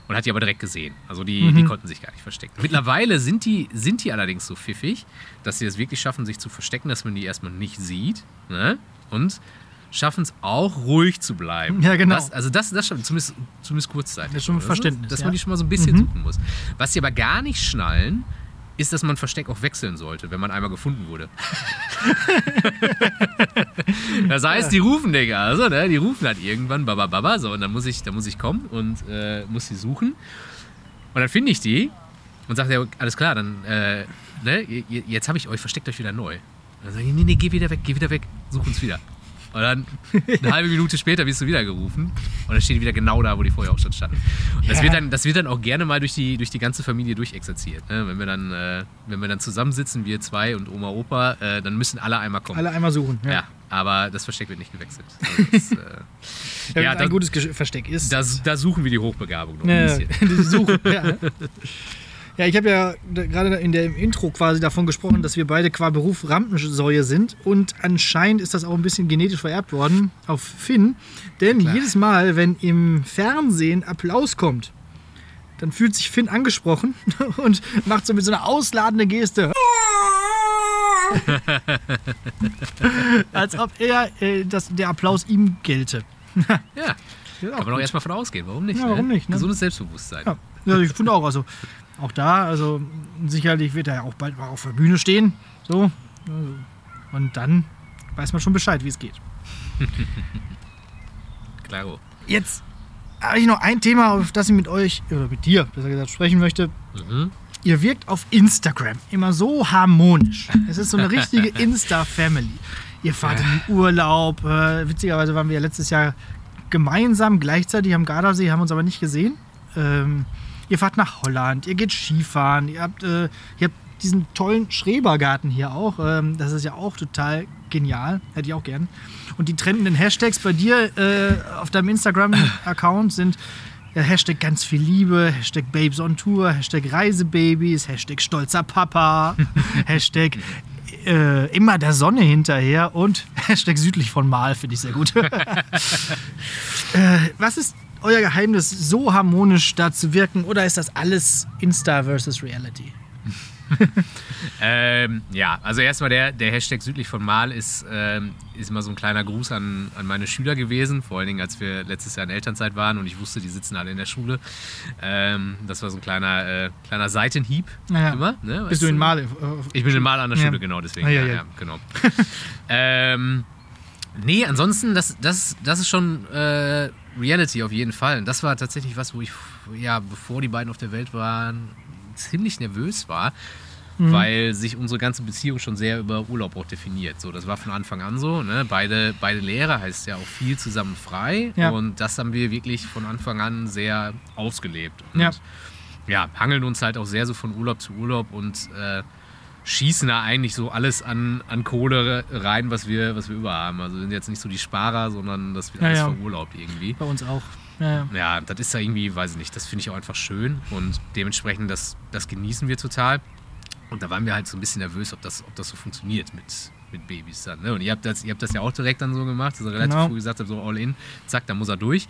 und hat die aber direkt gesehen. Also die, die konnten sich gar nicht verstecken. Mittlerweile sind die, sind die allerdings so pfiffig, dass sie es wirklich schaffen, sich zu verstecken, dass man die erstmal nicht sieht. Ne? Und schaffen es auch ruhig zu bleiben. Ja, genau. Das, also das, das schaffen, zumindest, zumindest kurzzeitig. Das ist schon Verständnis, Dass man die schon mal so ein bisschen Mhm. suchen muss. Was sie aber gar nicht schnallen, ist, dass man Versteck auch wechseln sollte, wenn man einmal gefunden wurde. das heißt, die rufen, Digga, also, ne, die rufen halt irgendwann, baba, baba, so, und dann muss ich, dann muss ich kommen und äh, muss sie suchen. Und dann finde ich die und sage, ja, alles klar, dann, äh, ne, jetzt habe ich euch, versteckt euch wieder neu. Und dann sage ich, nee, nee, geh wieder weg, geh wieder weg, such uns wieder. Und dann eine halbe Minute später wirst du wieder gerufen. Und dann steht die wieder genau da, wo die vorher auch schon standen. Und das, Ja. wird dann, das wird dann auch gerne mal durch die, durch die ganze Familie durchexerziert. Ne? Wenn, wir dann, äh, wenn wir dann zusammensitzen, wir zwei und Oma, Opa, äh, dann müssen alle einmal kommen. Alle einmal suchen. Ja. aber das Versteck wird nicht gewechselt. Also das, äh, Ja, ja, ein da, gutes Versteck ist. da, da suchen wir die Hochbegabung noch ein Ja, bisschen. die Suche. ja. ja, ich habe ja gerade in der im Intro quasi davon gesprochen, dass wir beide qua Beruf Rampensäue sind und anscheinend ist das auch ein bisschen genetisch vererbt worden auf Finn, denn klar. jedes Mal, wenn im Fernsehen Applaus kommt, dann fühlt sich Finn angesprochen und macht so mit so einer ausladenden Geste. Als ob er, äh, dass der Applaus ihm gelte. Ja, Ja, kann man gut. erstmal von ausgehen. Warum nicht? Ja, warum ne? nicht, ne? Gesundes Selbstbewusstsein. Ja, ja ich finde auch. Also auch da, also sicherlich wird er ja auch bald mal auf der Bühne stehen. So. Und dann weiß man schon Bescheid, wie es geht. Klaro. Jetzt habe ich noch ein Thema, auf das ich mit euch, oder mit dir, besser gesagt, sprechen möchte. Mhm. Ihr wirkt auf Instagram immer so harmonisch. Es ist so eine richtige Insta-Family. Ihr fahrt in den Urlaub. Äh, witzigerweise waren wir ja letztes Jahr gemeinsam gleichzeitig am Gardasee, haben uns aber nicht gesehen. Ähm, ihr fahrt nach Holland, ihr geht Skifahren, ihr habt, äh, ihr habt diesen tollen Schrebergarten hier auch. Ähm, das ist ja auch total genial. Hätte ich auch gern. Und die trendenden Hashtags bei dir äh, auf deinem Instagram-Account sind ja, Hashtag ganz viel Liebe, Hashtag Babes on Tour, Hashtag Reisebabys, Hashtag stolzer Papa, Hashtag äh, immer der Sonne hinterher und Hashtag südlich von Mal, finde ich sehr gut. äh, was ist euer Geheimnis, so harmonisch da zu wirken oder ist das alles Insta versus Reality? Ähm, ja, also erstmal der, der Hashtag südlich von Mal ist, ähm, ist immer so ein kleiner Gruß an, an meine Schüler gewesen, vor allen Dingen als wir letztes Jahr in Elternzeit waren und ich wusste, die sitzen alle in der Schule. Ähm, das war so ein kleiner, äh, kleiner Seitenhieb Naja. immer. Ne, Bist du in? Mal? äh, Ich bin in Mal an der Ja. Schule, genau, deswegen. Ah, ja, ja, ja. ja, genau. ähm, nee, ansonsten, das, das, das ist schon äh, Reality auf jeden Fall. Und das war tatsächlich was, wo ich, ja, bevor die beiden auf der Welt waren, ziemlich nervös war. Mhm. Weil sich unsere ganze Beziehung schon sehr über Urlaub auch definiert. So, das war von Anfang an so. Ne? Beide, beide Lehrer heißt ja auch viel zusammen frei. Ja. Und das haben wir wirklich von Anfang an sehr ausgelebt. Und Ja. ja, hangeln uns halt auch sehr so von Urlaub zu Urlaub und äh, schießen da eigentlich so alles an, an Kohle rein, was wir, was wir über haben. Also sind jetzt nicht so die Sparer, sondern das wird Ja, alles ja. verurlaubt irgendwie. bei uns auch. Ja, ja. Das ist ja irgendwie, weiß ich nicht, das finde ich auch einfach schön und dementsprechend, das, das genießen wir total. Und da waren wir halt so ein bisschen nervös, ob das, ob das so funktioniert mit, mit Babys dann. Ne? Und ihr habt, das, ihr habt das ja auch direkt dann so gemacht, dass ihr relativ Genau. früh gesagt habt, so all in, zack, da muss er durch.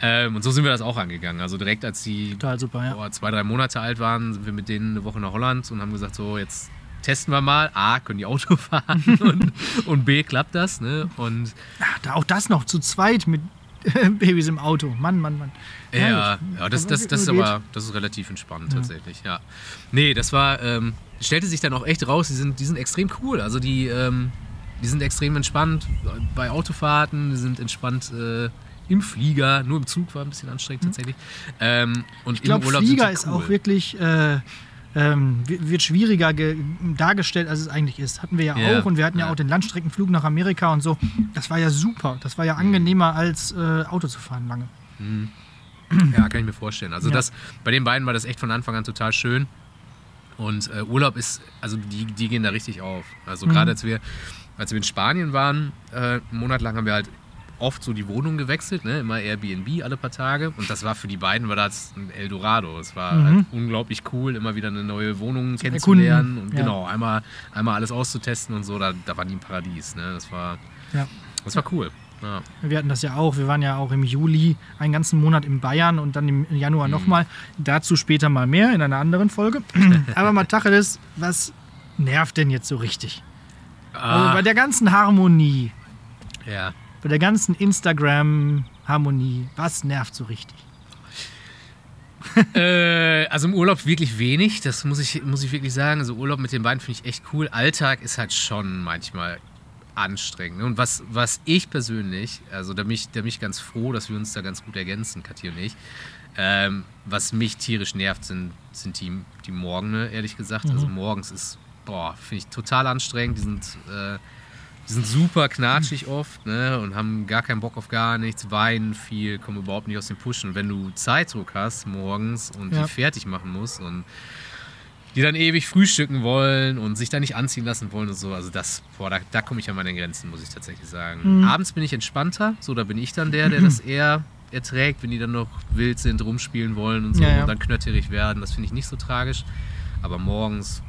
Ähm, und so sind wir das auch angegangen. Also direkt als die super, ja. boah, zwei, drei Monate alt waren, sind wir mit denen eine Woche nach Holland und haben gesagt, so jetzt testen wir mal. A, können die Auto fahren und, und B, klappt das. Ne? Und da auch das noch zu zweit mit Babys im Auto. Mann, Mann, Mann. Ja, gut. ja das, das, das ist aber das ist relativ entspannt tatsächlich, ja. Nee, das war, ähm, stellte sich dann auch echt raus, die sind, die sind extrem cool. Also die, ähm, die sind extrem entspannt bei Autofahrten, die sind entspannt äh, im Flieger, nur im Zug war ein bisschen anstrengend tatsächlich. Ähm, und Ich glaube, Flieger sind ist cool. auch wirklich, äh, ähm, wird schwieriger ge dargestellt, als es eigentlich ist. Hatten wir ja, Ja, auch und wir hatten ja. ja. auch den Landstreckenflug nach Amerika und so. Das war ja super. Das war ja angenehmer als äh, Auto zu fahren lange. Ja, kann ich mir vorstellen. Also Ja. das, bei den beiden war das echt von Anfang an total schön. Und äh, Urlaub ist, also die, die gehen da richtig auf. Also Mhm. gerade als wir, als wir in Spanien waren, äh, einen Monat lang haben wir halt oft so die Wohnung gewechselt, ne? immer Airbnb alle paar Tage. Und das war für die beiden war das ein Eldorado. Es war Mhm. halt unglaublich cool, immer wieder eine neue Wohnung kennenzulernen und ja. genau, einmal, einmal alles auszutesten und so. Da, da waren die im Paradies. Ne? Das war, Ja. das war cool. Ja. Wir hatten das ja auch. Wir waren ja auch im Juli einen ganzen Monat in Bayern und dann im Januar Mhm. nochmal. Dazu später mal mehr in einer anderen Folge. Aber mal Tacheles, was nervt denn jetzt so richtig? Also Ah, bei der ganzen Harmonie, ja. Bei der ganzen Instagram-Harmonie, was nervt so richtig? Äh, also im Urlaub wirklich wenig, das muss ich, muss ich wirklich sagen. Also Urlaub mit den beiden finde ich echt cool. Alltag ist halt schon manchmal anstrengend. ne? Und was, was ich persönlich, also da bin ich, da bin ich ganz froh, dass wir uns da ganz gut ergänzen, Kathi und ich. Ähm, was mich tierisch nervt, sind, sind die, die Morgene, ehrlich gesagt. Also morgens ist, boah, finde ich total anstrengend. Die sind äh, die sind super knatschig oft ne, und haben gar keinen Bock auf gar nichts, weinen viel, kommen überhaupt nicht aus dem Pushen. Und wenn du Zeitdruck hast morgens und Ja. die fertig machen musst und die dann ewig frühstücken wollen und sich da nicht anziehen lassen wollen und so, also das, boah, da, da komme ich an meine Grenzen, muss ich tatsächlich sagen. Mhm. Abends bin ich entspannter, so da bin ich dann der, der das eher erträgt, wenn die dann noch wild sind, rumspielen wollen und so Ja, ja. und dann knötterig werden. Das finde ich nicht so tragisch. Aber morgens,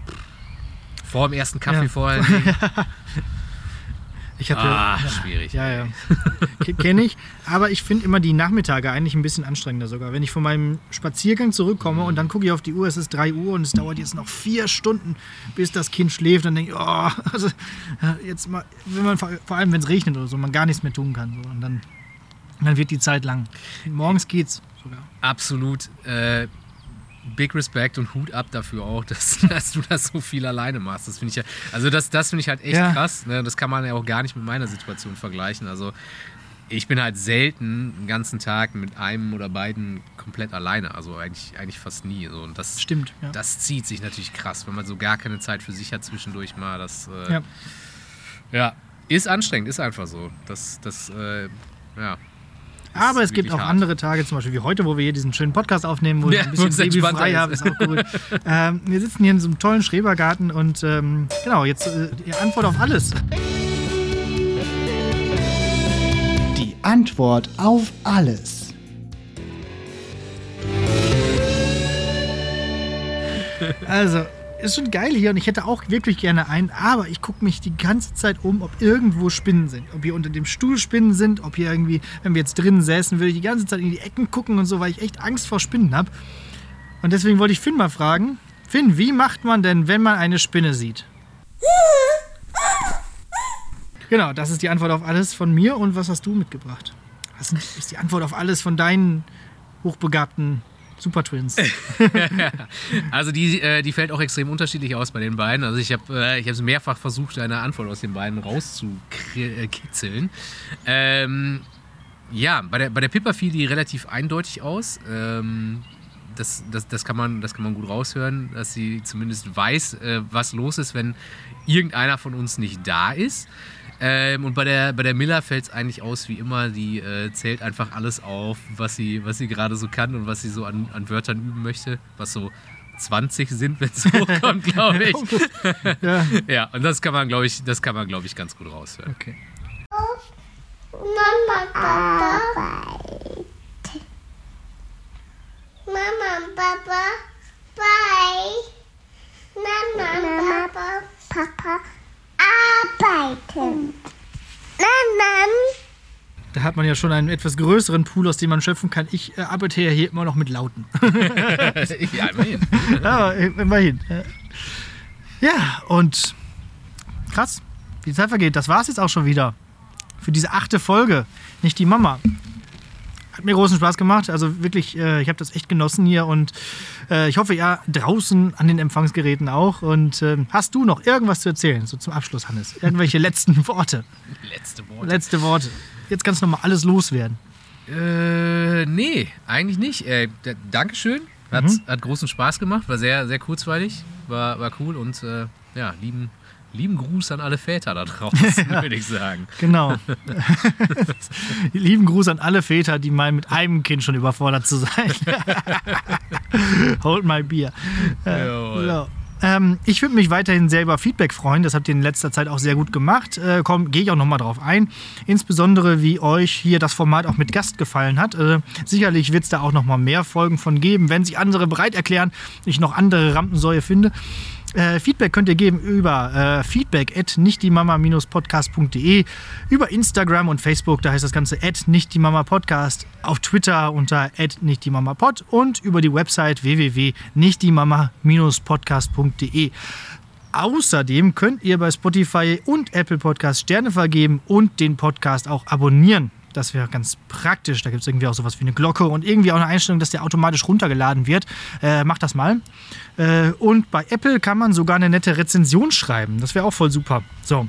vor dem ersten Kaffee Ja. vor Ich hatte, ah, schwierig. Ja, ja. Kenne ich. Aber ich finde immer die Nachmittage eigentlich ein bisschen anstrengender sogar. Wenn ich von meinem Spaziergang zurückkomme und dann gucke ich auf die Uhr, es ist 3 Uhr und es dauert jetzt noch vier Stunden, bis das Kind schläft, dann denke ich, oh, also, ja, jetzt mal, wenn man vor vor allem, wenn es regnet oder so, man gar nichts mehr tun kann. So, und dann, dann wird die Zeit lang. Morgens geht's sogar. Absolut. Äh, Big Respect und Hut ab dafür auch, dass, dass du das so viel alleine machst. Das finde ich ja, also das, das finde ich halt echt Ja. krass. Ne? Das kann man ja auch gar nicht mit meiner Situation vergleichen. Also ich bin halt selten den ganzen Tag mit einem oder beiden komplett alleine. Also eigentlich, eigentlich fast nie. So. Und das, Stimmt. Ja. das zieht sich natürlich krass, wenn man so gar keine Zeit für sich hat zwischendurch mal. Das äh, Ja. ja. ist anstrengend, ist einfach so. Das, das, äh, ja. Aber es gibt auch hart. andere Tage, zum Beispiel wie heute, wo wir hier diesen schönen Podcast aufnehmen, wo wir Ja, ein wo bisschen babyfrei ist. haben, ist auch gut. ähm, wir sitzen hier in so einem tollen Schrebergarten und ähm, genau, jetzt äh, die Antwort auf alles. Die Antwort auf alles. Also, ist schon geil hier und ich hätte auch wirklich gerne einen, aber ich gucke mich die ganze Zeit um, ob irgendwo Spinnen sind. Ob hier unter dem Stuhl Spinnen sind, ob hier irgendwie, wenn wir jetzt drinnen säßen, würde ich die ganze Zeit in die Ecken gucken und so, weil ich echt Angst vor Spinnen habe. Und deswegen wollte ich Finn mal fragen. Finn, wie macht man denn, wenn man eine Spinne sieht? Genau, das ist die Antwort auf alles von mir. Und was hast du mitgebracht? Was ist die Antwort auf alles von deinen hochbegabten Super Twins? Also die, äh, die fällt auch extrem unterschiedlich aus bei den beiden. Also ich habe äh, ich mehrfach versucht, eine Antwort aus den beiden rauszukitzeln. Ähm, ja, bei der, bei der Pippa fiel die relativ eindeutig aus. Ähm, das, das, das, kann man, das kann man gut raushören, dass sie zumindest weiß, äh, was los ist, wenn irgendeiner von uns nicht da ist. Ähm, und bei der, bei der Miller fällt es eigentlich aus wie immer. Die äh, zählt einfach alles auf, was sie, was sie gerade so kann und was sie so an, an Wörtern üben möchte. Was so 20 sind, wenn es hochkommt, glaube ich. ja, Ja, und das kann man, glaube ich, das kann man, glaube ich, ganz gut raushören. okay. Mama, Papa. Mama, Papa. Bye. Mama, Papa. Papa. Arbeiten. Mama. Da hat man ja schon einen etwas größeren Pool, aus dem man schöpfen kann. Ich äh, arbeite ja hier immer noch mit Lauten. ja, immerhin. Äh, immerhin. äh. Ja, und krass, wie die Zeit vergeht. Das war's jetzt auch schon wieder. Für diese achte Folge. Nicht die Mama. Hat mir großen Spaß gemacht. Also wirklich, äh, ich habe das echt genossen hier und äh, ich hoffe, ja, draußen an den Empfangsgeräten auch. Und ähm, hast du noch irgendwas zu erzählen? So zum Abschluss, Hannes. Irgendwelche letzten Worte. Letzte Worte. Letzte Worte. Jetzt kannst du noch mal alles loswerden. Äh, nee, eigentlich nicht. Äh, Dankeschön. Hat, Mhm. hat großen Spaß gemacht, war sehr, sehr kurzweilig, war, war cool und äh, ja, lieben, lieben Gruß an alle Väter da draußen, würde ich sagen. Genau. Lieben Gruß an alle Väter, die meinen, mit einem Kind schon überfordert zu sein. Hold my beer. Äh. Ähm, ich würde mich weiterhin selber Feedback freuen. Das habt ihr in letzter Zeit auch sehr gut gemacht. Äh, komm, gehe ich auch nochmal drauf ein. Insbesondere, wie euch hier das Format auch mit Gast gefallen hat. Äh, sicherlich wird es da auch nochmal mehr Folgen von geben, wenn sich andere bereit erklären, ich noch andere Rampensäue finde. Äh, Feedback könnt ihr geben über äh, feedback at nichtdiemama-podcast.de, über Instagram und Facebook, da heißt das Ganze at nichtdiemama-podcast, auf Twitter unter at nichtdiemama-pod und über die Website www.nichtdiemama-podcast.de. Außerdem könnt ihr bei Spotify und Apple Podcast Sterne vergeben und den Podcast auch abonnieren. Das wäre ganz praktisch. Da gibt es irgendwie auch sowas wie eine Glocke und irgendwie auch eine Einstellung, dass der automatisch runtergeladen wird. Äh, macht das mal. Äh, und bei Apple kann man sogar eine nette Rezension schreiben. Das wäre auch voll super. So.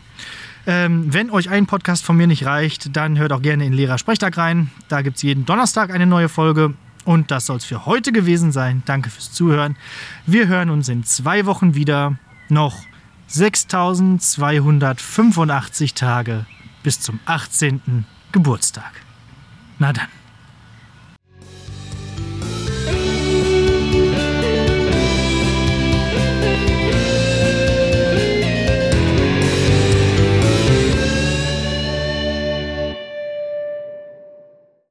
Ähm, wenn euch ein Podcast von mir nicht reicht, dann hört auch gerne in Lehrer Sprechtag rein. Da gibt es jeden Donnerstag eine neue Folge. Und das soll es für heute gewesen sein. Danke fürs Zuhören. Wir hören uns in zwei Wochen wieder. Noch 6285 Tage bis zum 18. Geburtstag. Na dann.